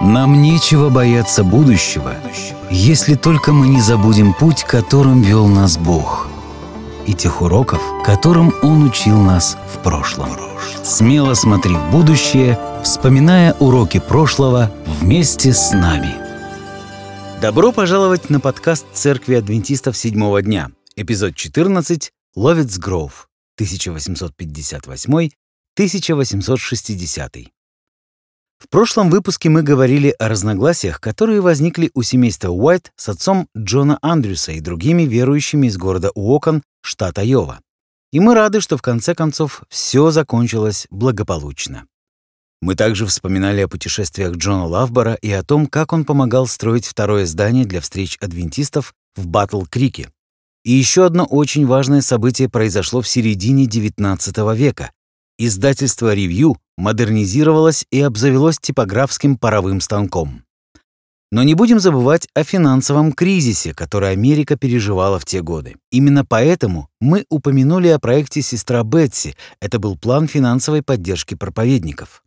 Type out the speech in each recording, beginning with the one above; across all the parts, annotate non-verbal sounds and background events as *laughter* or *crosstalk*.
Нам нечего бояться будущего, если только мы не забудем путь, которым вел нас Бог, и тех уроков, которым Он учил нас в прошлом. Смело смотри в будущее, вспоминая уроки прошлого вместе с нами. Добро пожаловать на подкаст Церкви Адвентистов Седьмого дня, эпизод 14 «Ловец Гроув», 1858-1860. В прошлом выпуске мы говорили о разногласиях, которые возникли у семейства Уайт с отцом Джона Андрюса и другими верующими из города Уокон, штата Йова. И мы рады, что в конце концов все закончилось благополучно. Мы также вспоминали о путешествиях Джона Лавбора и о том, как он помогал строить второе здание для встреч адвентистов в Батл-Крике. И еще одно очень важное событие произошло в середине XIX века. Издательство «Ревью» модернизировалось и обзавелось типографским паровым станком. Но не будем забывать о финансовом кризисе, который Америка переживала в те годы. Именно поэтому мы упомянули о проекте «Сестра Бетси». Это был план финансовой поддержки проповедников.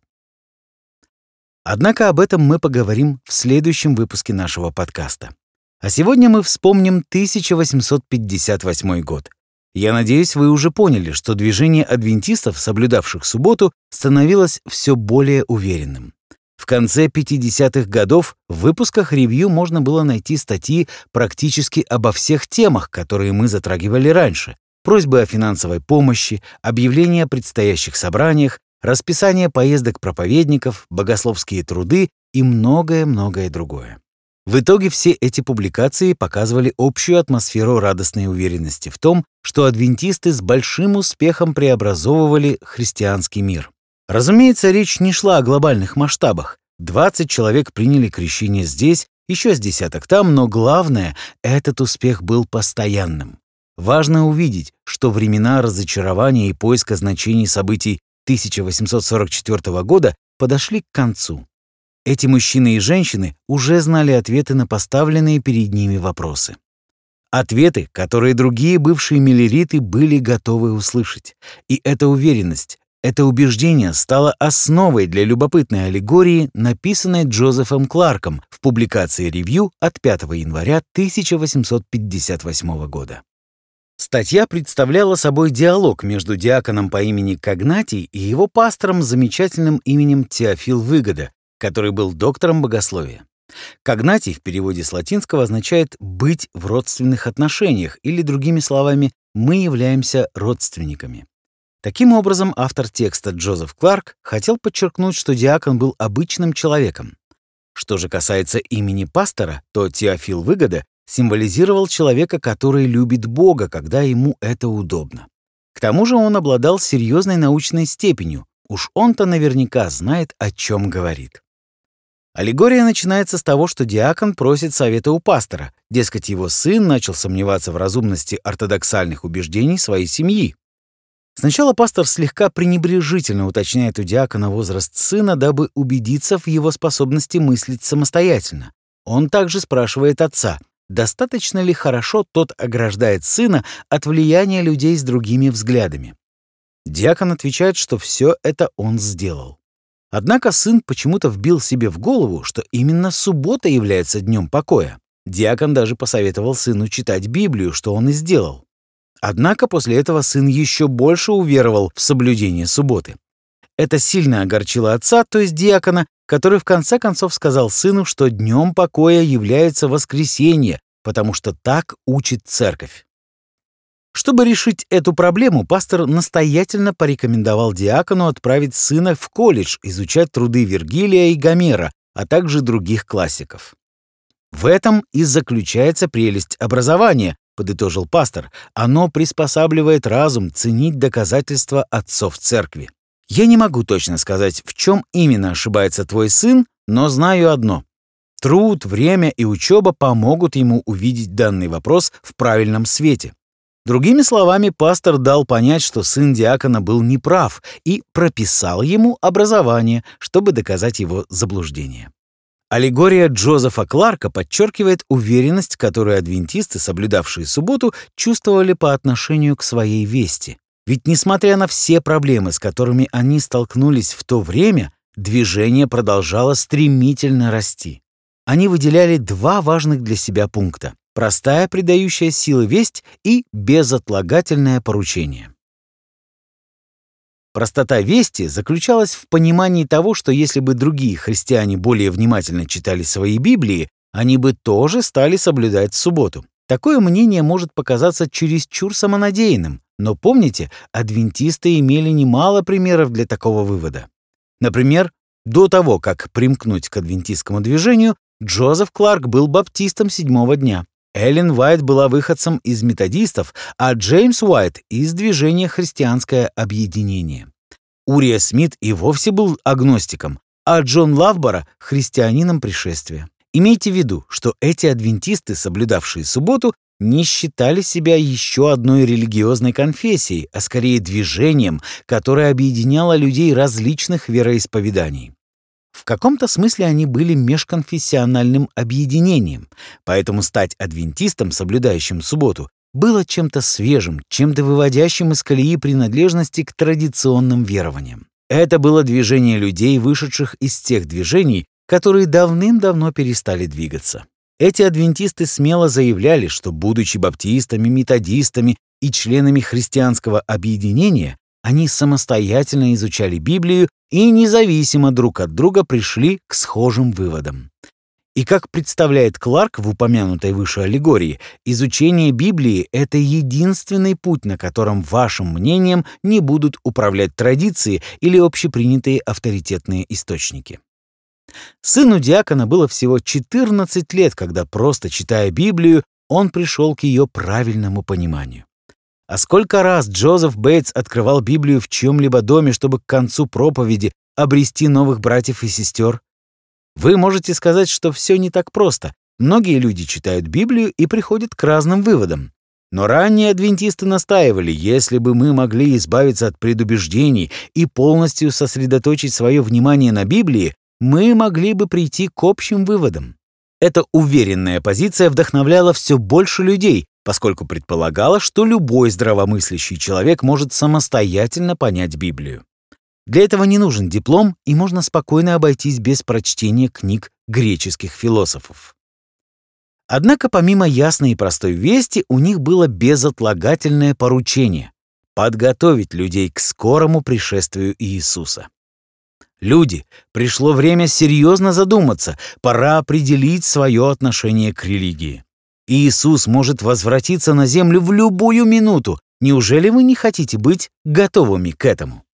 Однако об этом мы поговорим в следующем выпуске нашего подкаста. А сегодня мы вспомним 1858 год. Я надеюсь, вы уже поняли, что движение адвентистов, соблюдавших субботу, становилось все более уверенным. В конце 50-х годов в выпусках ревью можно было найти статьи практически обо всех темах, которые мы затрагивали раньше. Просьбы о финансовой помощи, объявления о предстоящих собраниях, расписание поездок проповедников, богословские труды и многое-многое другое. В итоге все эти публикации показывали общую атмосферу радостной уверенности в том, что адвентисты с большим успехом преобразовывали христианский мир. Разумеется, речь не шла о глобальных масштабах. 20 человек приняли крещение здесь, еще с десяток там, но главное, этот успех был постоянным. Важно увидеть, что времена разочарования и поиска значений событий 1844 года подошли к концу. Эти мужчины и женщины уже знали ответы на поставленные перед ними вопросы. Ответы, которые другие бывшие миллериты были готовы услышать. И эта уверенность, это убеждение стало основой для любопытной аллегории, написанной Джозефом Кларком в публикации «Ревью» от 5 января 1858 года. Статья представляла собой диалог между диаконом по имени Когнатий и его пастором с замечательным именем Теофил Выгода, который был доктором богословия. Когнатий в переводе с латинского означает «быть в родственных отношениях» или, другими словами, «мы являемся родственниками». Таким образом, автор текста Джозеф Кларк хотел подчеркнуть, что диакон был обычным человеком. Что же касается имени пастора, то Теофил Выгода символизировал человека, который любит Бога, когда ему это удобно. К тому же он обладал серьезной научной степенью, уж он-то наверняка знает, о чем говорит. Аллегория начинается с того, что диакон просит совета у пастора, дескать, его сын начал сомневаться в разумности ортодоксальных убеждений своей семьи. Сначала пастор слегка пренебрежительно уточняет у диакона возраст сына, дабы убедиться в его способности мыслить самостоятельно. Он также спрашивает отца, достаточно ли хорошо тот ограждает сына от влияния людей с другими взглядами. Диакон отвечает, что все это он сделал. Однако сын почему-то вбил себе в голову, что именно суббота является днем покоя. Диакон даже посоветовал сыну читать Библию, что он и сделал. Однако после этого сын еще больше уверовал в соблюдение субботы. Это сильно огорчило отца, то есть диакона, который в конце концов сказал сыну, что днем покоя является воскресенье, потому что так учит церковь. Чтобы решить эту проблему, пастор настоятельно порекомендовал диакону отправить сына в колледж изучать труды Вергилия и Гомера, а также других классиков. В этом и заключается прелесть образования, подытожил пастор. Оно приспосабливает разум ценить доказательства отцов церкви. Я не могу точно сказать, в чем именно ошибается твой сын, но знаю одно. Труд, время и учеба помогут ему увидеть данный вопрос в правильном свете. Другими словами, пастор дал понять, что сын диакона был неправ и прописал ему образование, чтобы доказать его заблуждение. Аллегория Джозефа Кларка подчеркивает уверенность, которую адвентисты, соблюдавшие субботу, чувствовали по отношению к своей вести. Ведь несмотря на все проблемы, с которыми они столкнулись в то время, движение продолжало стремительно расти. Они выделяли два важных для себя пункта — простая придающая силы весть и безотлагательное поручение. Простота вести заключалась в понимании того, что если бы другие христиане более внимательно читали свои Библии, они бы тоже стали соблюдать субботу. Такое мнение может показаться чересчур самонадеянным, но помните, адвентисты имели немало примеров для такого вывода. Например, до того, как примкнуть к адвентистскому движению, Джозеф Кларк был баптистом седьмого дня. Эллен Уайт была выходцем из методистов, а Джеймс Уайт — из движения «Христианское объединение». Урия Смит и вовсе был агностиком, а Джон Лавбора — христианином пришествия. Имейте в виду, что эти адвентисты, соблюдавшие субботу, не считали себя еще одной религиозной конфессией, а скорее движением, которое объединяло людей различных вероисповеданий. В каком-то смысле они были межконфессиональным объединением, поэтому стать адвентистом, соблюдающим субботу, было чем-то свежим, чем-то выводящим из колеи принадлежности к традиционным верованиям. Это было движение людей, вышедших из тех движений, которые давным-давно перестали двигаться. Эти адвентисты смело заявляли, что, будучи баптистами, методистами и членами христианского объединения, они самостоятельно изучали Библию и независимо друг от друга пришли к схожим выводам. И как представляет Кларк в упомянутой выше аллегории, изучение Библии — это единственный путь, на котором вашим мнением не будут управлять традиции или общепринятые авторитетные источники. Сыну диакона было всего 14 лет, когда, просто читая Библию, он пришел к ее правильному пониманию. А сколько раз Джозеф Бейтс открывал Библию в чьем-либо доме, чтобы к концу проповеди обрести новых братьев и сестер? Вы можете сказать, что все не так просто. Многие люди читают Библию и приходят к разным выводам. Но ранние адвентисты настаивали, если бы мы могли избавиться от предубеждений и полностью сосредоточить свое внимание на Библии, мы могли бы прийти к общим выводам. Эта уверенная позиция вдохновляла все больше людей, поскольку предполагала, что любой здравомыслящий человек может самостоятельно понять Библию. Для этого не нужен диплом, и можно спокойно обойтись без прочтения книг греческих философов. Однако помимо ясной и простой вести, у них было безотлагательное поручение — подготовить людей к скорому пришествию Иисуса. Люди, пришло время серьезно задуматься, пора определить свое отношение к религии. Иисус может возвратиться на землю в любую минуту. Неужели вы не хотите быть готовыми к этому?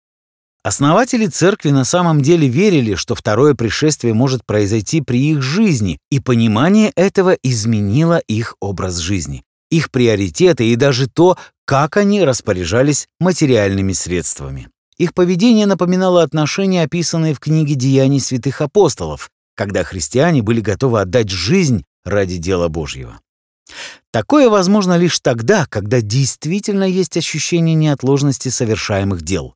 Основатели церкви на самом деле верили, что второе пришествие может произойти при их жизни, и понимание этого изменило их образ жизни, их приоритеты и даже то, как они распоряжались материальными средствами. Их поведение напоминало отношения, описанные в книге «Деяний святых апостолов», когда христиане были готовы отдать жизнь ради дела Божьего. Такое возможно лишь тогда, когда действительно есть ощущение неотложности совершаемых дел.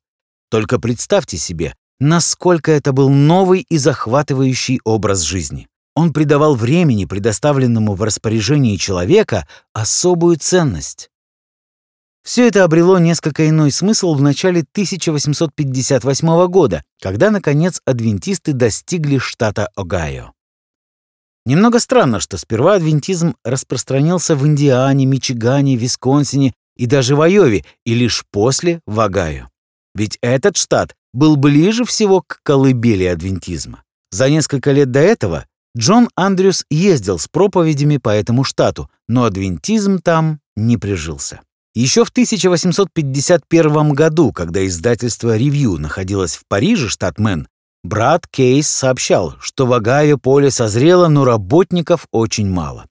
Только представьте себе, насколько это был новый и захватывающий образ жизни. Он придавал времени, предоставленному в распоряжении человека, особую ценность. Все это обрело несколько иной смысл в начале 1858 года, когда, наконец, адвентисты достигли штата Огайо. Немного странно, что сперва адвентизм распространился в Индиане, Мичигане, Висконсине и даже в Айове, и лишь после в Огайо. Ведь этот штат был ближе всего к колыбели адвентизма. За несколько лет до этого Джон Андрюс ездил с проповедями по этому штату, но адвентизм там не прижился. Еще в 1851 году, когда издательство «Ревью» находилось в Париже, штат Мэн, брат Кейс сообщал, что в Огайо поле созрело, но работников очень мало.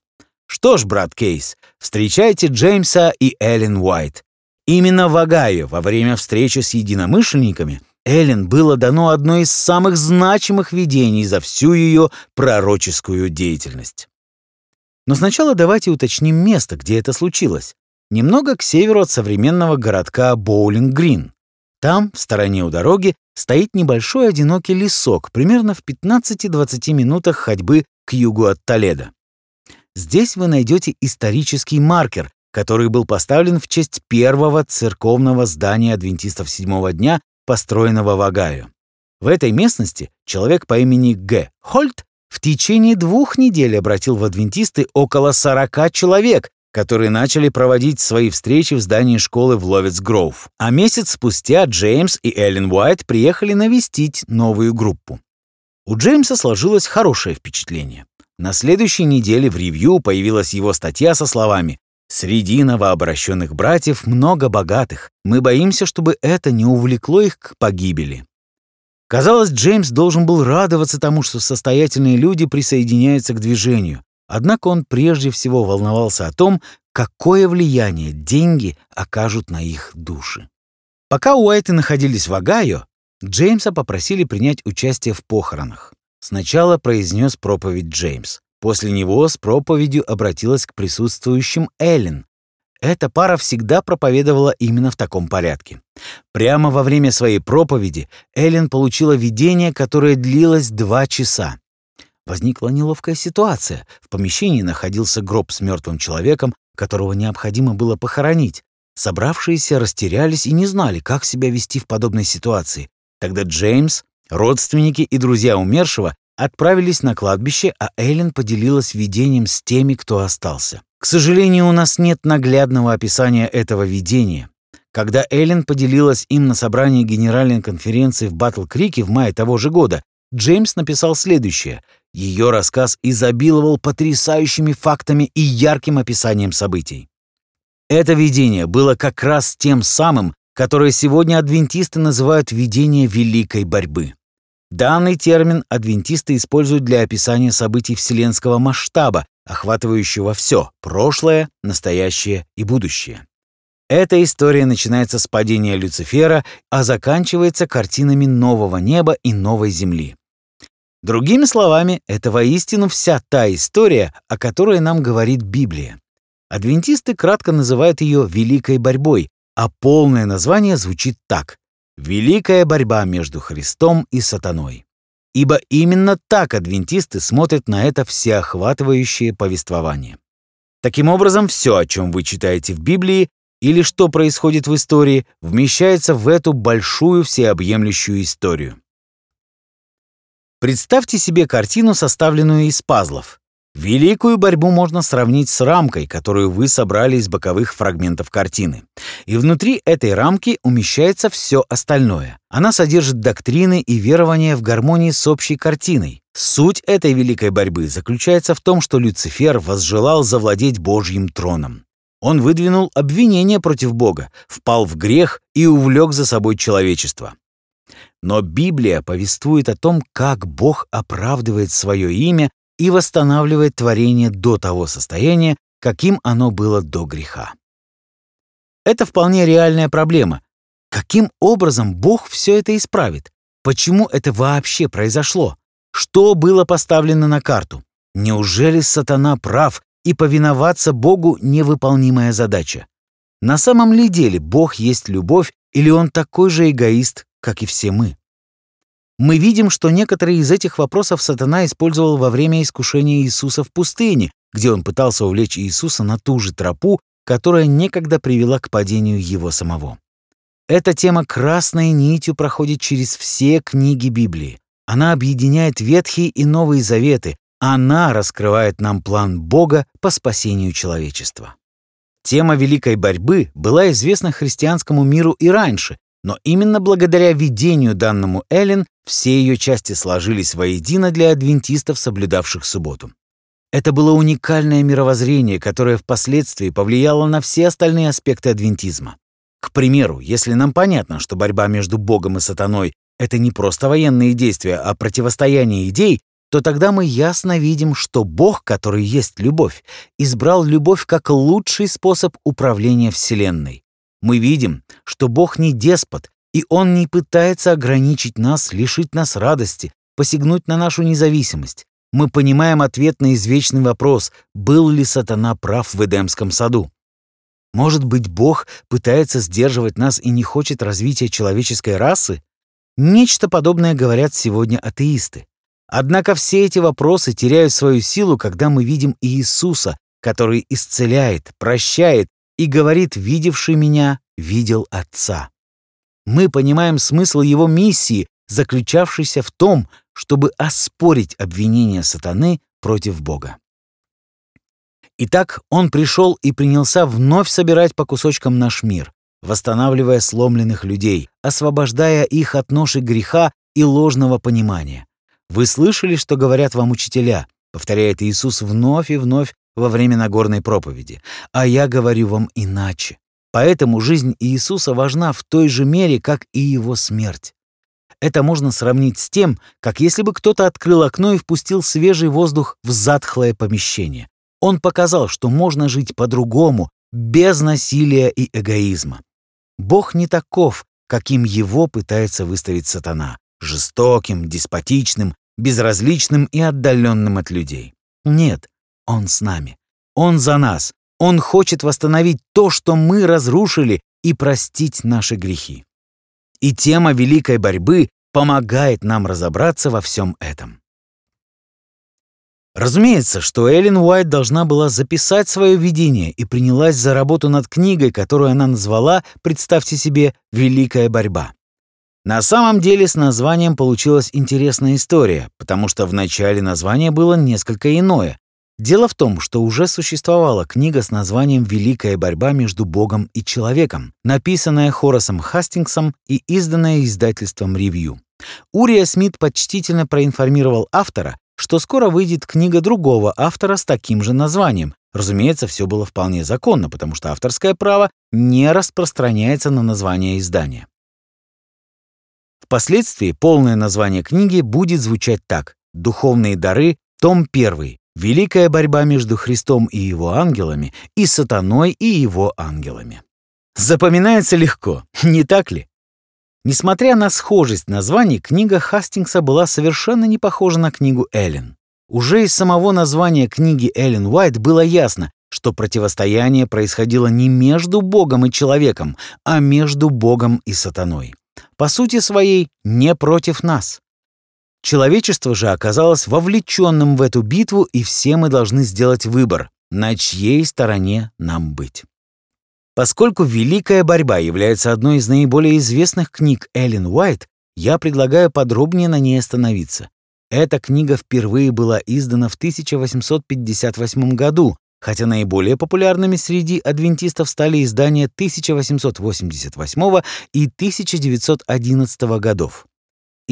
Что ж, брат Кейс, встречайте Джеймса и Эллен Уайт. Именно в Огайо во время встречи с единомышленниками Эллен было дано одно из самых значимых видений за всю ее пророческую деятельность. Но сначала давайте уточним место, где это случилось немного к северу от современного городка Боулинг-Грин. Там, в стороне у дороги, стоит небольшой одинокий лесок, примерно в 15-20 минутах ходьбы к югу от Толедо. Здесь вы найдете исторический маркер, который был поставлен в честь первого церковного здания адвентистов седьмого дня, построенного в Огайо. В этой местности человек по имени Г. Хольт в течение двух недель обратил в адвентисты около 40 человек, которые начали проводить свои встречи в здании школы в Ловец-Гроув. А месяц спустя Джеймс и Эллен Уайт приехали навестить новую группу. У Джеймса сложилось хорошее впечатление. На следующей неделе в ревью появилась его статья со словами «Среди новообращенных братьев много богатых. Мы боимся, чтобы это не увлекло их к погибели». Казалось, Джеймс должен был радоваться тому, что состоятельные люди присоединяются к движению. Однако он прежде всего волновался о том, какое влияние деньги окажут на их души. Пока Уайты находились в Огайо, Джеймса попросили принять участие в похоронах. Сначала произнес проповедь Джеймс. После него с проповедью обратилась к присутствующим Эллен, эта пара всегда проповедовала именно в таком порядке. Прямо во время своей проповеди Эллен получила видение, которое длилось два часа. Возникла неловкая ситуация. В помещении находился гроб с мертвым человеком, которого необходимо было похоронить. Собравшиеся растерялись и не знали, как себя вести в подобной ситуации. Тогда Джеймс, родственники и друзья умершего отправились на кладбище, а Эллен поделилась видением с теми, кто остался. К сожалению, у нас нет наглядного описания этого видения. Когда Эллен поделилась им на собрании Генеральной конференции в Батл-Крике в мае того же года, Джеймс написал следующее. Ее рассказ изобиловал потрясающими фактами и ярким описанием событий. Это видение было как раз тем самым, которое сегодня адвентисты называют видение великой борьбы. Данный термин адвентисты используют для описания событий вселенского масштаба, охватывающего все — прошлое, настоящее и будущее. Эта история начинается с падения Люцифера, а заканчивается картинами нового неба и новой земли. Другими словами, это воистину вся та история, о которой нам говорит Библия. Адвентисты кратко называют ее «великой борьбой», а полное название звучит так «Великая борьба между Христом и сатаной». Ибо именно так адвентисты смотрят на это всеохватывающее повествование. Таким образом, все, о чем вы читаете в Библии, или что происходит в истории, вмещается в эту большую всеобъемлющую историю. Представьте себе картину, составленную из пазлов. Великую борьбу можно сравнить с рамкой, которую вы собрали из боковых фрагментов картины. И внутри этой рамки умещается все остальное. Она содержит доктрины и верования в гармонии с общей картиной. Суть этой великой борьбы заключается в том, что Люцифер возжелал завладеть Божьим троном. Он выдвинул обвинение против Бога, впал в грех и увлек за собой человечество. Но Библия повествует о том, как Бог оправдывает свое имя и восстанавливает творение до того состояния, каким оно было до греха. Это вполне реальная проблема. Каким образом Бог все это исправит? Почему это вообще произошло? Что было поставлено на карту? Неужели сатана прав и повиноваться Богу невыполнимая задача? На самом ли деле Бог есть любовь или он такой же эгоист, как и все мы? мы видим, что некоторые из этих вопросов сатана использовал во время искушения Иисуса в пустыне, где он пытался увлечь Иисуса на ту же тропу, которая некогда привела к падению его самого. Эта тема красной нитью проходит через все книги Библии. Она объединяет Ветхие и Новые Заветы, она раскрывает нам план Бога по спасению человечества. Тема великой борьбы была известна христианскому миру и раньше, но именно благодаря видению данному Эллен все ее части сложились воедино для адвентистов, соблюдавших субботу. Это было уникальное мировоззрение, которое впоследствии повлияло на все остальные аспекты адвентизма. К примеру, если нам понятно, что борьба между Богом и сатаной — это не просто военные действия, а противостояние идей, то тогда мы ясно видим, что Бог, который есть любовь, избрал любовь как лучший способ управления Вселенной. Мы видим, что Бог не деспот, и Он не пытается ограничить нас, лишить нас радости, посягнуть на нашу независимость. Мы понимаем ответ на извечный вопрос, был ли сатана прав в Эдемском саду. Может быть, Бог пытается сдерживать нас и не хочет развития человеческой расы? Нечто подобное говорят сегодня атеисты. Однако все эти вопросы теряют свою силу, когда мы видим Иисуса, который исцеляет, прощает и говорит «видевший меня, видел Отца». Мы понимаем смысл его миссии, заключавшийся в том, чтобы оспорить обвинение сатаны против Бога. Итак, он пришел и принялся вновь собирать по кусочкам наш мир, восстанавливая сломленных людей, освобождая их от ноши греха и ложного понимания. Вы слышали, что говорят вам учителя, повторяет Иисус вновь и вновь во время Нагорной проповеди, а я говорю вам иначе. Поэтому жизнь Иисуса важна в той же мере, как и его смерть. Это можно сравнить с тем, как если бы кто-то открыл окно и впустил свежий воздух в затхлое помещение. Он показал, что можно жить по-другому, без насилия и эгоизма. Бог не таков, каким его пытается выставить сатана, жестоким, деспотичным, безразличным и отдаленным от людей. Нет, Он с нами. Он за нас. Он хочет восстановить то, что мы разрушили, и простить наши грехи. И тема великой борьбы помогает нам разобраться во всем этом. Разумеется, что Эллен Уайт должна была записать свое видение и принялась за работу над книгой, которую она назвала, представьте себе, «Великая борьба». На самом деле с названием получилась интересная история, потому что в начале название было несколько иное. Дело в том, что уже существовала книга с названием «Великая борьба между Богом и человеком», написанная Хорасом Хастингсом и изданная издательством «Ревью». Урия Смит почтительно проинформировал автора, что скоро выйдет книга другого автора с таким же названием. Разумеется, все было вполне законно, потому что авторское право не распространяется на название издания. Впоследствии полное название книги будет звучать так «Духовные дары», том 1, «Великая борьба между Христом и его ангелами и сатаной и его ангелами». Запоминается легко, *laughs* не так ли? Несмотря на схожесть названий, книга Хастингса была совершенно не похожа на книгу Эллен. Уже из самого названия книги Эллен Уайт было ясно, что противостояние происходило не между Богом и человеком, а между Богом и сатаной. По сути своей, не против нас. Человечество же оказалось вовлеченным в эту битву, и все мы должны сделать выбор, на чьей стороне нам быть. Поскольку «Великая борьба» является одной из наиболее известных книг Эллен Уайт, я предлагаю подробнее на ней остановиться. Эта книга впервые была издана в 1858 году, хотя наиболее популярными среди адвентистов стали издания 1888 и 1911 годов.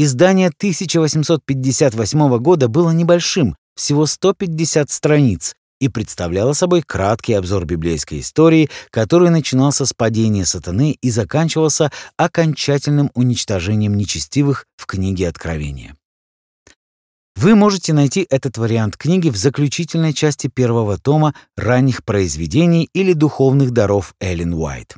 Издание 1858 года было небольшим, всего 150 страниц, и представляла собой краткий обзор библейской истории, который начинался с падения сатаны и заканчивался окончательным уничтожением нечестивых в книге Откровения. Вы можете найти этот вариант книги в заключительной части первого тома ранних произведений или духовных даров Эллен Уайт.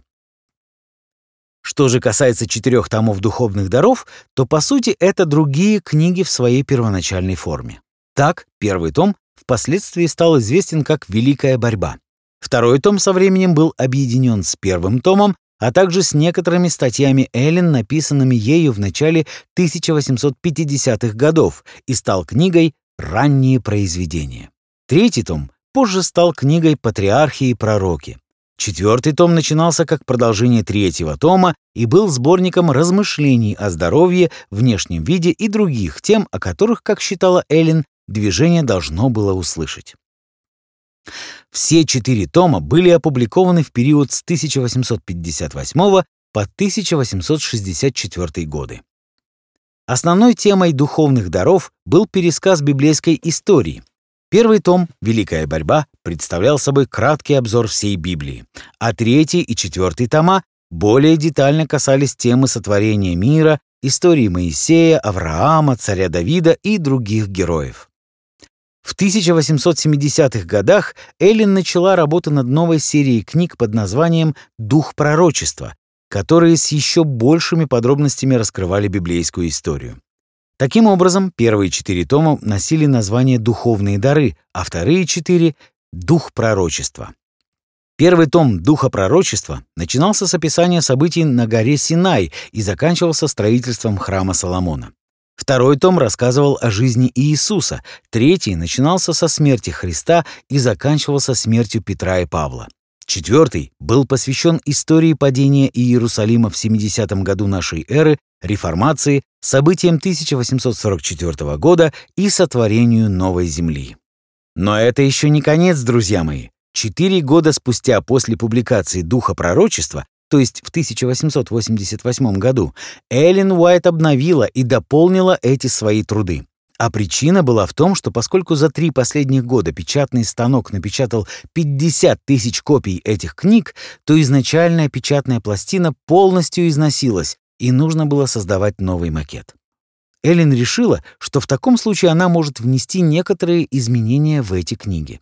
Что же касается четырех томов духовных даров, то по сути это другие книги в своей первоначальной форме. Так, первый том впоследствии стал известен как «Великая борьба». Второй том со временем был объединен с первым томом, а также с некоторыми статьями Эллен, написанными ею в начале 1850-х годов, и стал книгой «Ранние произведения». Третий том позже стал книгой «Патриархи и пророки». Четвертый том начинался как продолжение третьего тома и был сборником размышлений о здоровье, внешнем виде и других тем, о которых, как считала Эллен, движение должно было услышать. Все четыре тома были опубликованы в период с 1858 по 1864 годы. Основной темой духовных даров был пересказ библейской истории. Первый том «Великая борьба» представлял собой краткий обзор всей Библии, а третий и четвертый тома более детально касались темы сотворения мира, истории Моисея, Авраама, царя Давида и других героев. В 1870-х годах Эллен начала работу над новой серией книг под названием «Дух пророчества», которые с еще большими подробностями раскрывали библейскую историю. Таким образом, первые четыре тома носили название «Духовные дары», а вторые четыре — «Дух пророчества». Первый том «Духа пророчества» начинался с описания событий на горе Синай и заканчивался строительством храма Соломона. Второй том рассказывал о жизни Иисуса, третий начинался со смерти Христа и заканчивался смертью Петра и Павла. Четвертый был посвящен истории падения Иерусалима в 70 году нашей эры, реформации, событиям 1844 года и сотворению новой земли. Но это еще не конец, друзья мои. Четыре года спустя после публикации «Духа пророчества», то есть в 1888 году, Эллен Уайт обновила и дополнила эти свои труды. А причина была в том, что поскольку за три последних года печатный станок напечатал 50 тысяч копий этих книг, то изначальная печатная пластина полностью износилась, и нужно было создавать новый макет. Эллен решила, что в таком случае она может внести некоторые изменения в эти книги.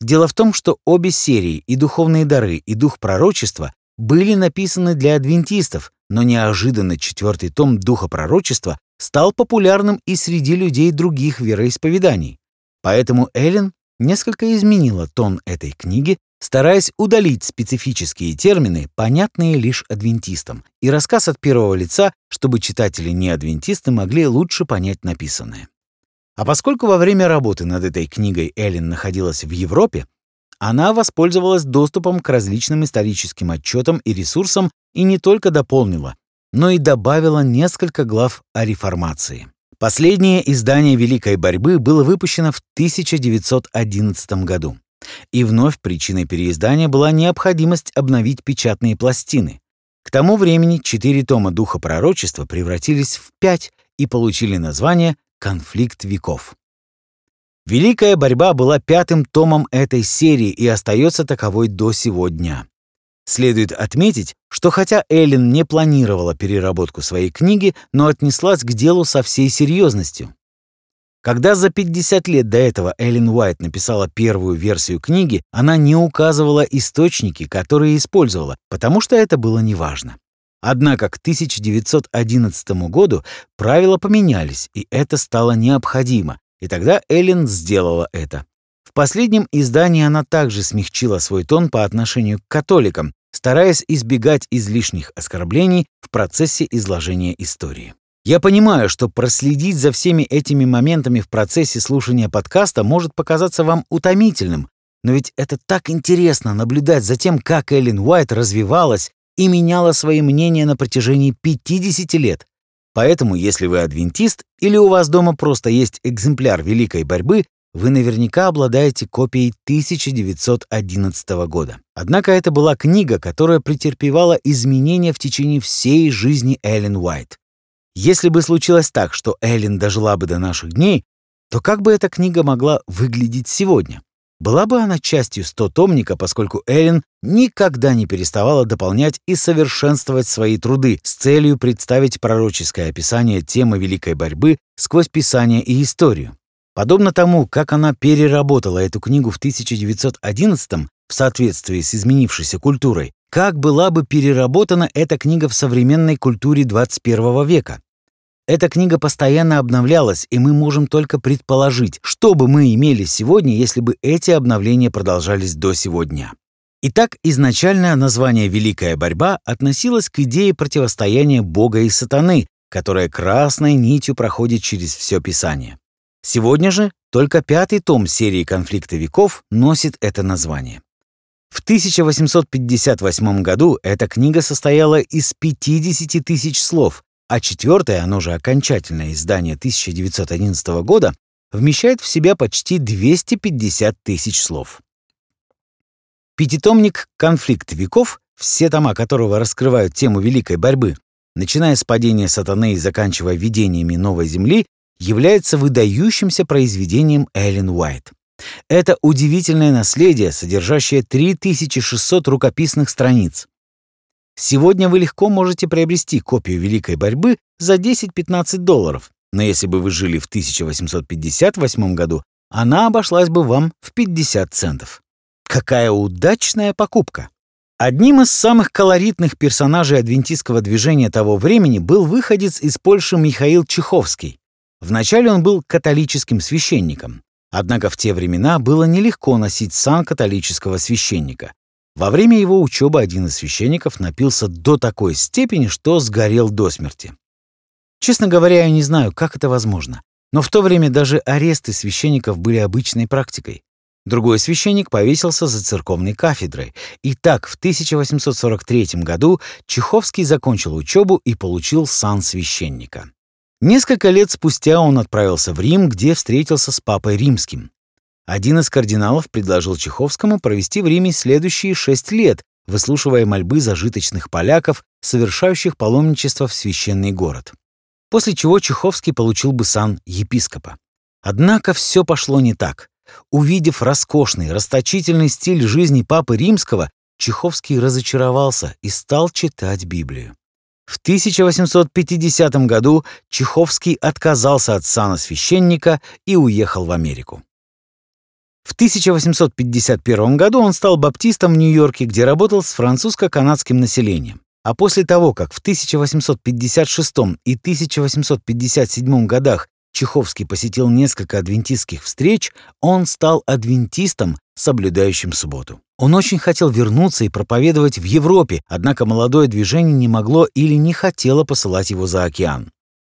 Дело в том, что обе серии, и «Духовные дары», и «Дух пророчества», были написаны для адвентистов, но неожиданно четвертый том «Духа пророчества» стал популярным и среди людей других вероисповеданий. Поэтому Эллен несколько изменила тон этой книги, стараясь удалить специфические термины, понятные лишь адвентистам, и рассказ от первого лица, чтобы читатели-не-адвентисты могли лучше понять написанное. А поскольку во время работы над этой книгой Эллен находилась в Европе, она воспользовалась доступом к различным историческим отчетам и ресурсам и не только дополнила, но и добавила несколько глав о реформации. Последнее издание «Великой борьбы» было выпущено в 1911 году. И вновь причиной переиздания была необходимость обновить печатные пластины. К тому времени четыре тома Духа пророчества превратились в пять и получили название «Конфликт веков». Великая борьба была пятым томом этой серии и остается таковой до сего дня. Следует отметить, что хотя Эллен не планировала переработку своей книги, но отнеслась к делу со всей серьезностью. Когда за 50 лет до этого Эллен Уайт написала первую версию книги, она не указывала источники, которые использовала, потому что это было неважно. Однако к 1911 году правила поменялись, и это стало необходимо, и тогда Эллен сделала это. В последнем издании она также смягчила свой тон по отношению к католикам, стараясь избегать излишних оскорблений в процессе изложения истории. Я понимаю, что проследить за всеми этими моментами в процессе слушания подкаста может показаться вам утомительным, но ведь это так интересно наблюдать за тем, как Эллен Уайт развивалась и меняла свои мнения на протяжении 50 лет. Поэтому, если вы адвентист или у вас дома просто есть экземпляр Великой борьбы, вы наверняка обладаете копией 1911 года. Однако это была книга, которая претерпевала изменения в течение всей жизни Эллен Уайт. Если бы случилось так, что Эллен дожила бы до наших дней, то как бы эта книга могла выглядеть сегодня? Была бы она частью стотомника, поскольку Эллен никогда не переставала дополнять и совершенствовать свои труды с целью представить пророческое описание темы Великой борьбы сквозь Писание и историю. Подобно тому, как она переработала эту книгу в 1911 в соответствии с изменившейся культурой, как была бы переработана эта книга в современной культуре 21 века. Эта книга постоянно обновлялась, и мы можем только предположить, что бы мы имели сегодня, если бы эти обновления продолжались до сегодня. Итак, изначальное название «Великая борьба» относилось к идее противостояния Бога и сатаны, которая красной нитью проходит через все Писание. Сегодня же только пятый том серии «Конфликта веков» носит это название. В 1858 году эта книга состояла из 50 тысяч слов, а четвертое, оно же окончательное издание 1911 года, вмещает в себя почти 250 тысяч слов. Пятитомник «Конфликт веков», все тома которого раскрывают тему Великой борьбы, начиная с падения сатаны и заканчивая видениями новой земли, является выдающимся произведением Эллен Уайт. Это удивительное наследие, содержащее 3600 рукописных страниц. Сегодня вы легко можете приобрести копию «Великой борьбы» за 10-15 долларов, но если бы вы жили в 1858 году, она обошлась бы вам в 50 центов. Какая удачная покупка! Одним из самых колоритных персонажей адвентистского движения того времени был выходец из Польши Михаил Чеховский. Вначале он был католическим священником, однако в те времена было нелегко носить сан католического священника. Во время его учебы один из священников напился до такой степени, что сгорел до смерти. Честно говоря, я не знаю, как это возможно, но в то время даже аресты священников были обычной практикой. Другой священник повесился за церковной кафедрой. И так в 1843 году Чеховский закончил учебу и получил сан священника. Несколько лет спустя он отправился в Рим, где встретился с папой римским. Один из кардиналов предложил Чеховскому провести в Риме следующие шесть лет, выслушивая мольбы зажиточных поляков, совершающих паломничество в священный город. После чего Чеховский получил бы сан епископа. Однако все пошло не так. Увидев роскошный, расточительный стиль жизни Папы Римского, Чеховский разочаровался и стал читать Библию. В 1850 году Чеховский отказался от сана священника и уехал в Америку. В 1851 году он стал баптистом в Нью-Йорке, где работал с французско-канадским населением. А после того, как в 1856 и 1857 годах Чеховский посетил несколько адвентистских встреч, он стал адвентистом, соблюдающим субботу. Он очень хотел вернуться и проповедовать в Европе, однако молодое движение не могло или не хотело посылать его за океан.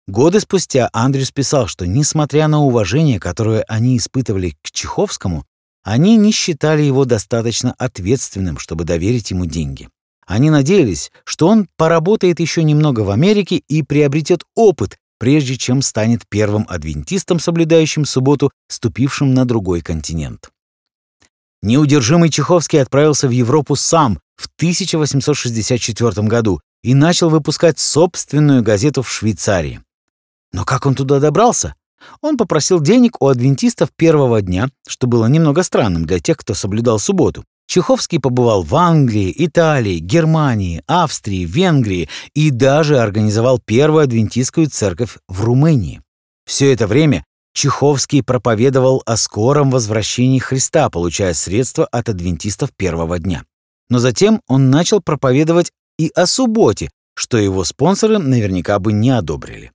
Годы спустя Андрюс писал, что, несмотря на уважение, которое они испытывали к Чеховскому, они не считали его достаточно ответственным, чтобы доверить ему деньги. Они надеялись, что он поработает еще немного в Америке и приобретет опыт, прежде чем станет первым адвентистом, соблюдающим субботу, ступившим на другой континент. Неудержимый Чеховский отправился в Европу сам в 1864 году и начал выпускать собственную газету в Швейцарии. Но как он туда добрался? Он попросил денег у адвентистов первого дня, что было немного странным для тех, кто соблюдал субботу. Чеховский побывал в Англии, Италии, Германии, Австрии, Венгрии и даже организовал первую адвентистскую церковь в Румынии. Все это время Чеховский проповедовал о скором возвращении Христа, получая средства от адвентистов первого дня. Но затем он начал проповедовать и о субботе, что его спонсоры наверняка бы не одобрили.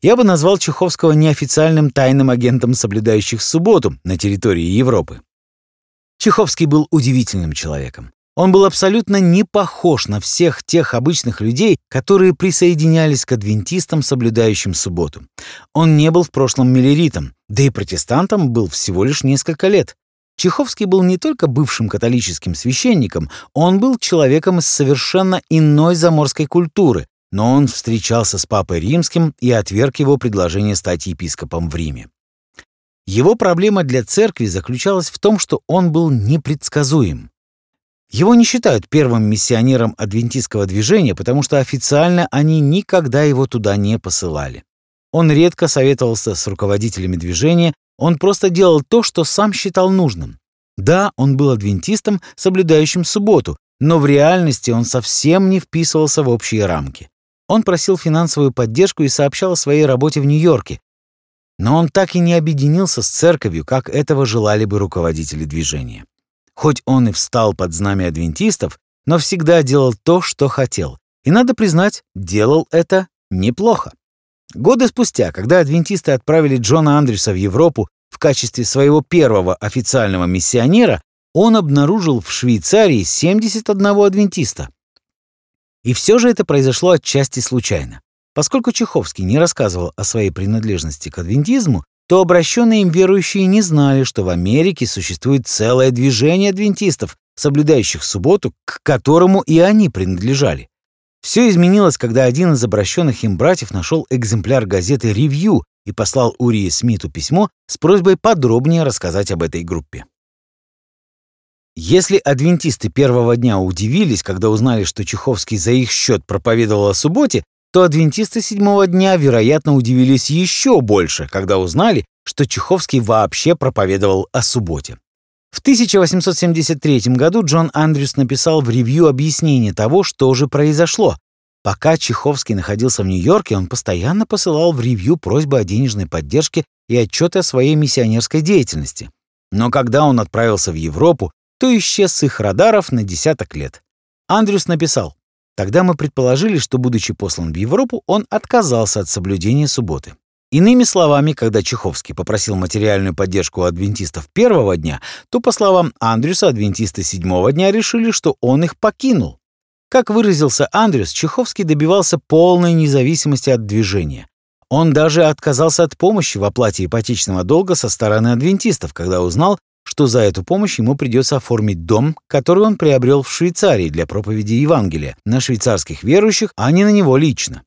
Я бы назвал Чеховского неофициальным тайным агентом, соблюдающих субботу на территории Европы. Чеховский был удивительным человеком. Он был абсолютно не похож на всех тех обычных людей, которые присоединялись к адвентистам, соблюдающим субботу. Он не был в прошлом миллеритом, да и протестантом был всего лишь несколько лет. Чеховский был не только бывшим католическим священником, он был человеком из совершенно иной заморской культуры, но он встречался с папой римским и отверг его предложение стать епископом в Риме. Его проблема для церкви заключалась в том, что он был непредсказуем. Его не считают первым миссионером адвентистского движения, потому что официально они никогда его туда не посылали. Он редко советовался с руководителями движения, он просто делал то, что сам считал нужным. Да, он был адвентистом, соблюдающим субботу, но в реальности он совсем не вписывался в общие рамки. Он просил финансовую поддержку и сообщал о своей работе в Нью-Йорке, но он так и не объединился с церковью, как этого желали бы руководители движения. Хоть он и встал под знамя адвентистов, но всегда делал то, что хотел. И, надо признать, делал это неплохо. Годы спустя, когда адвентисты отправили Джона Андрюса в Европу в качестве своего первого официального миссионера, он обнаружил в Швейцарии 71 адвентиста. И все же это произошло отчасти случайно. Поскольку Чеховский не рассказывал о своей принадлежности к адвентизму, то обращенные им верующие не знали, что в Америке существует целое движение адвентистов, соблюдающих субботу, к которому и они принадлежали. Все изменилось, когда один из обращенных им братьев нашел экземпляр газеты «Ревью» и послал Урии Смиту письмо с просьбой подробнее рассказать об этой группе. Если адвентисты первого дня удивились, когда узнали, что Чеховский за их счет проповедовал о субботе, то адвентисты седьмого дня, вероятно, удивились еще больше, когда узнали, что Чеховский вообще проповедовал о субботе. В 1873 году Джон Андрюс написал в ревью объяснение того, что же произошло. Пока Чеховский находился в Нью-Йорке, он постоянно посылал в ревью просьбы о денежной поддержке и отчеты о своей миссионерской деятельности. Но когда он отправился в Европу, то исчез с их радаров на десяток лет. Андрюс написал, Тогда мы предположили, что, будучи послан в Европу, он отказался от соблюдения субботы. Иными словами, когда Чеховский попросил материальную поддержку у адвентистов первого дня, то, по словам Андрюса, адвентисты седьмого дня решили, что он их покинул. Как выразился Андрюс, Чеховский добивался полной независимости от движения. Он даже отказался от помощи в оплате ипотечного долга со стороны адвентистов, когда узнал, что за эту помощь ему придется оформить дом, который он приобрел в Швейцарии для проповеди Евангелия на швейцарских верующих, а не на него лично.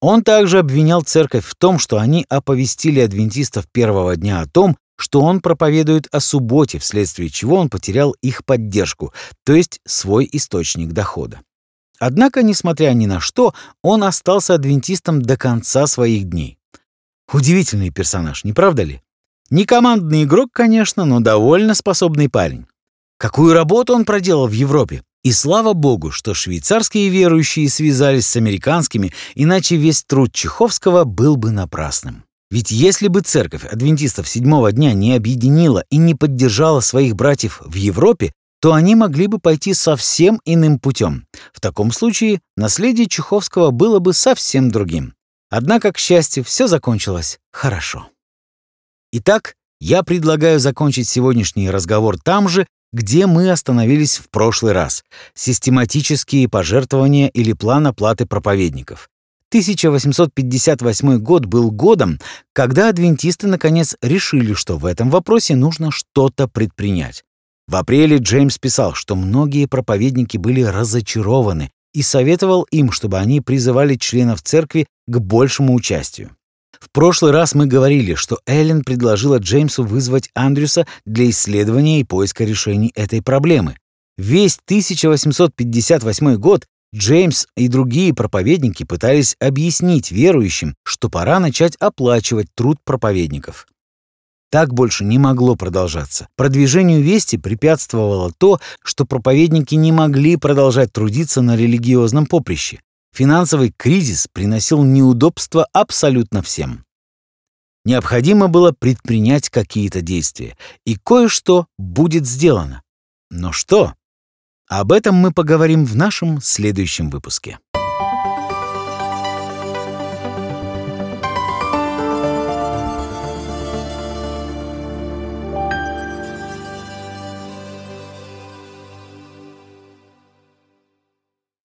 Он также обвинял церковь в том, что они оповестили адвентистов первого дня о том, что он проповедует о субботе, вследствие чего он потерял их поддержку, то есть свой источник дохода. Однако, несмотря ни на что, он остался адвентистом до конца своих дней. Удивительный персонаж, не правда ли? Не командный игрок, конечно, но довольно способный парень. Какую работу он проделал в Европе? И слава богу, что швейцарские верующие связались с американскими, иначе весь труд Чеховского был бы напрасным. Ведь если бы церковь адвентистов седьмого дня не объединила и не поддержала своих братьев в Европе, то они могли бы пойти совсем иным путем. В таком случае наследие Чеховского было бы совсем другим. Однако, к счастью, все закончилось хорошо. Итак, я предлагаю закончить сегодняшний разговор там же, где мы остановились в прошлый раз. Систематические пожертвования или план оплаты проповедников. 1858 год был годом, когда адвентисты наконец решили, что в этом вопросе нужно что-то предпринять. В апреле Джеймс писал, что многие проповедники были разочарованы и советовал им, чтобы они призывали членов церкви к большему участию. В прошлый раз мы говорили, что Эллен предложила Джеймсу вызвать Андрюса для исследования и поиска решений этой проблемы. Весь 1858 год Джеймс и другие проповедники пытались объяснить верующим, что пора начать оплачивать труд проповедников. Так больше не могло продолжаться. Продвижению вести препятствовало то, что проповедники не могли продолжать трудиться на религиозном поприще. Финансовый кризис приносил неудобства абсолютно всем. Необходимо было предпринять какие-то действия, и кое-что будет сделано. Но что? Об этом мы поговорим в нашем следующем выпуске.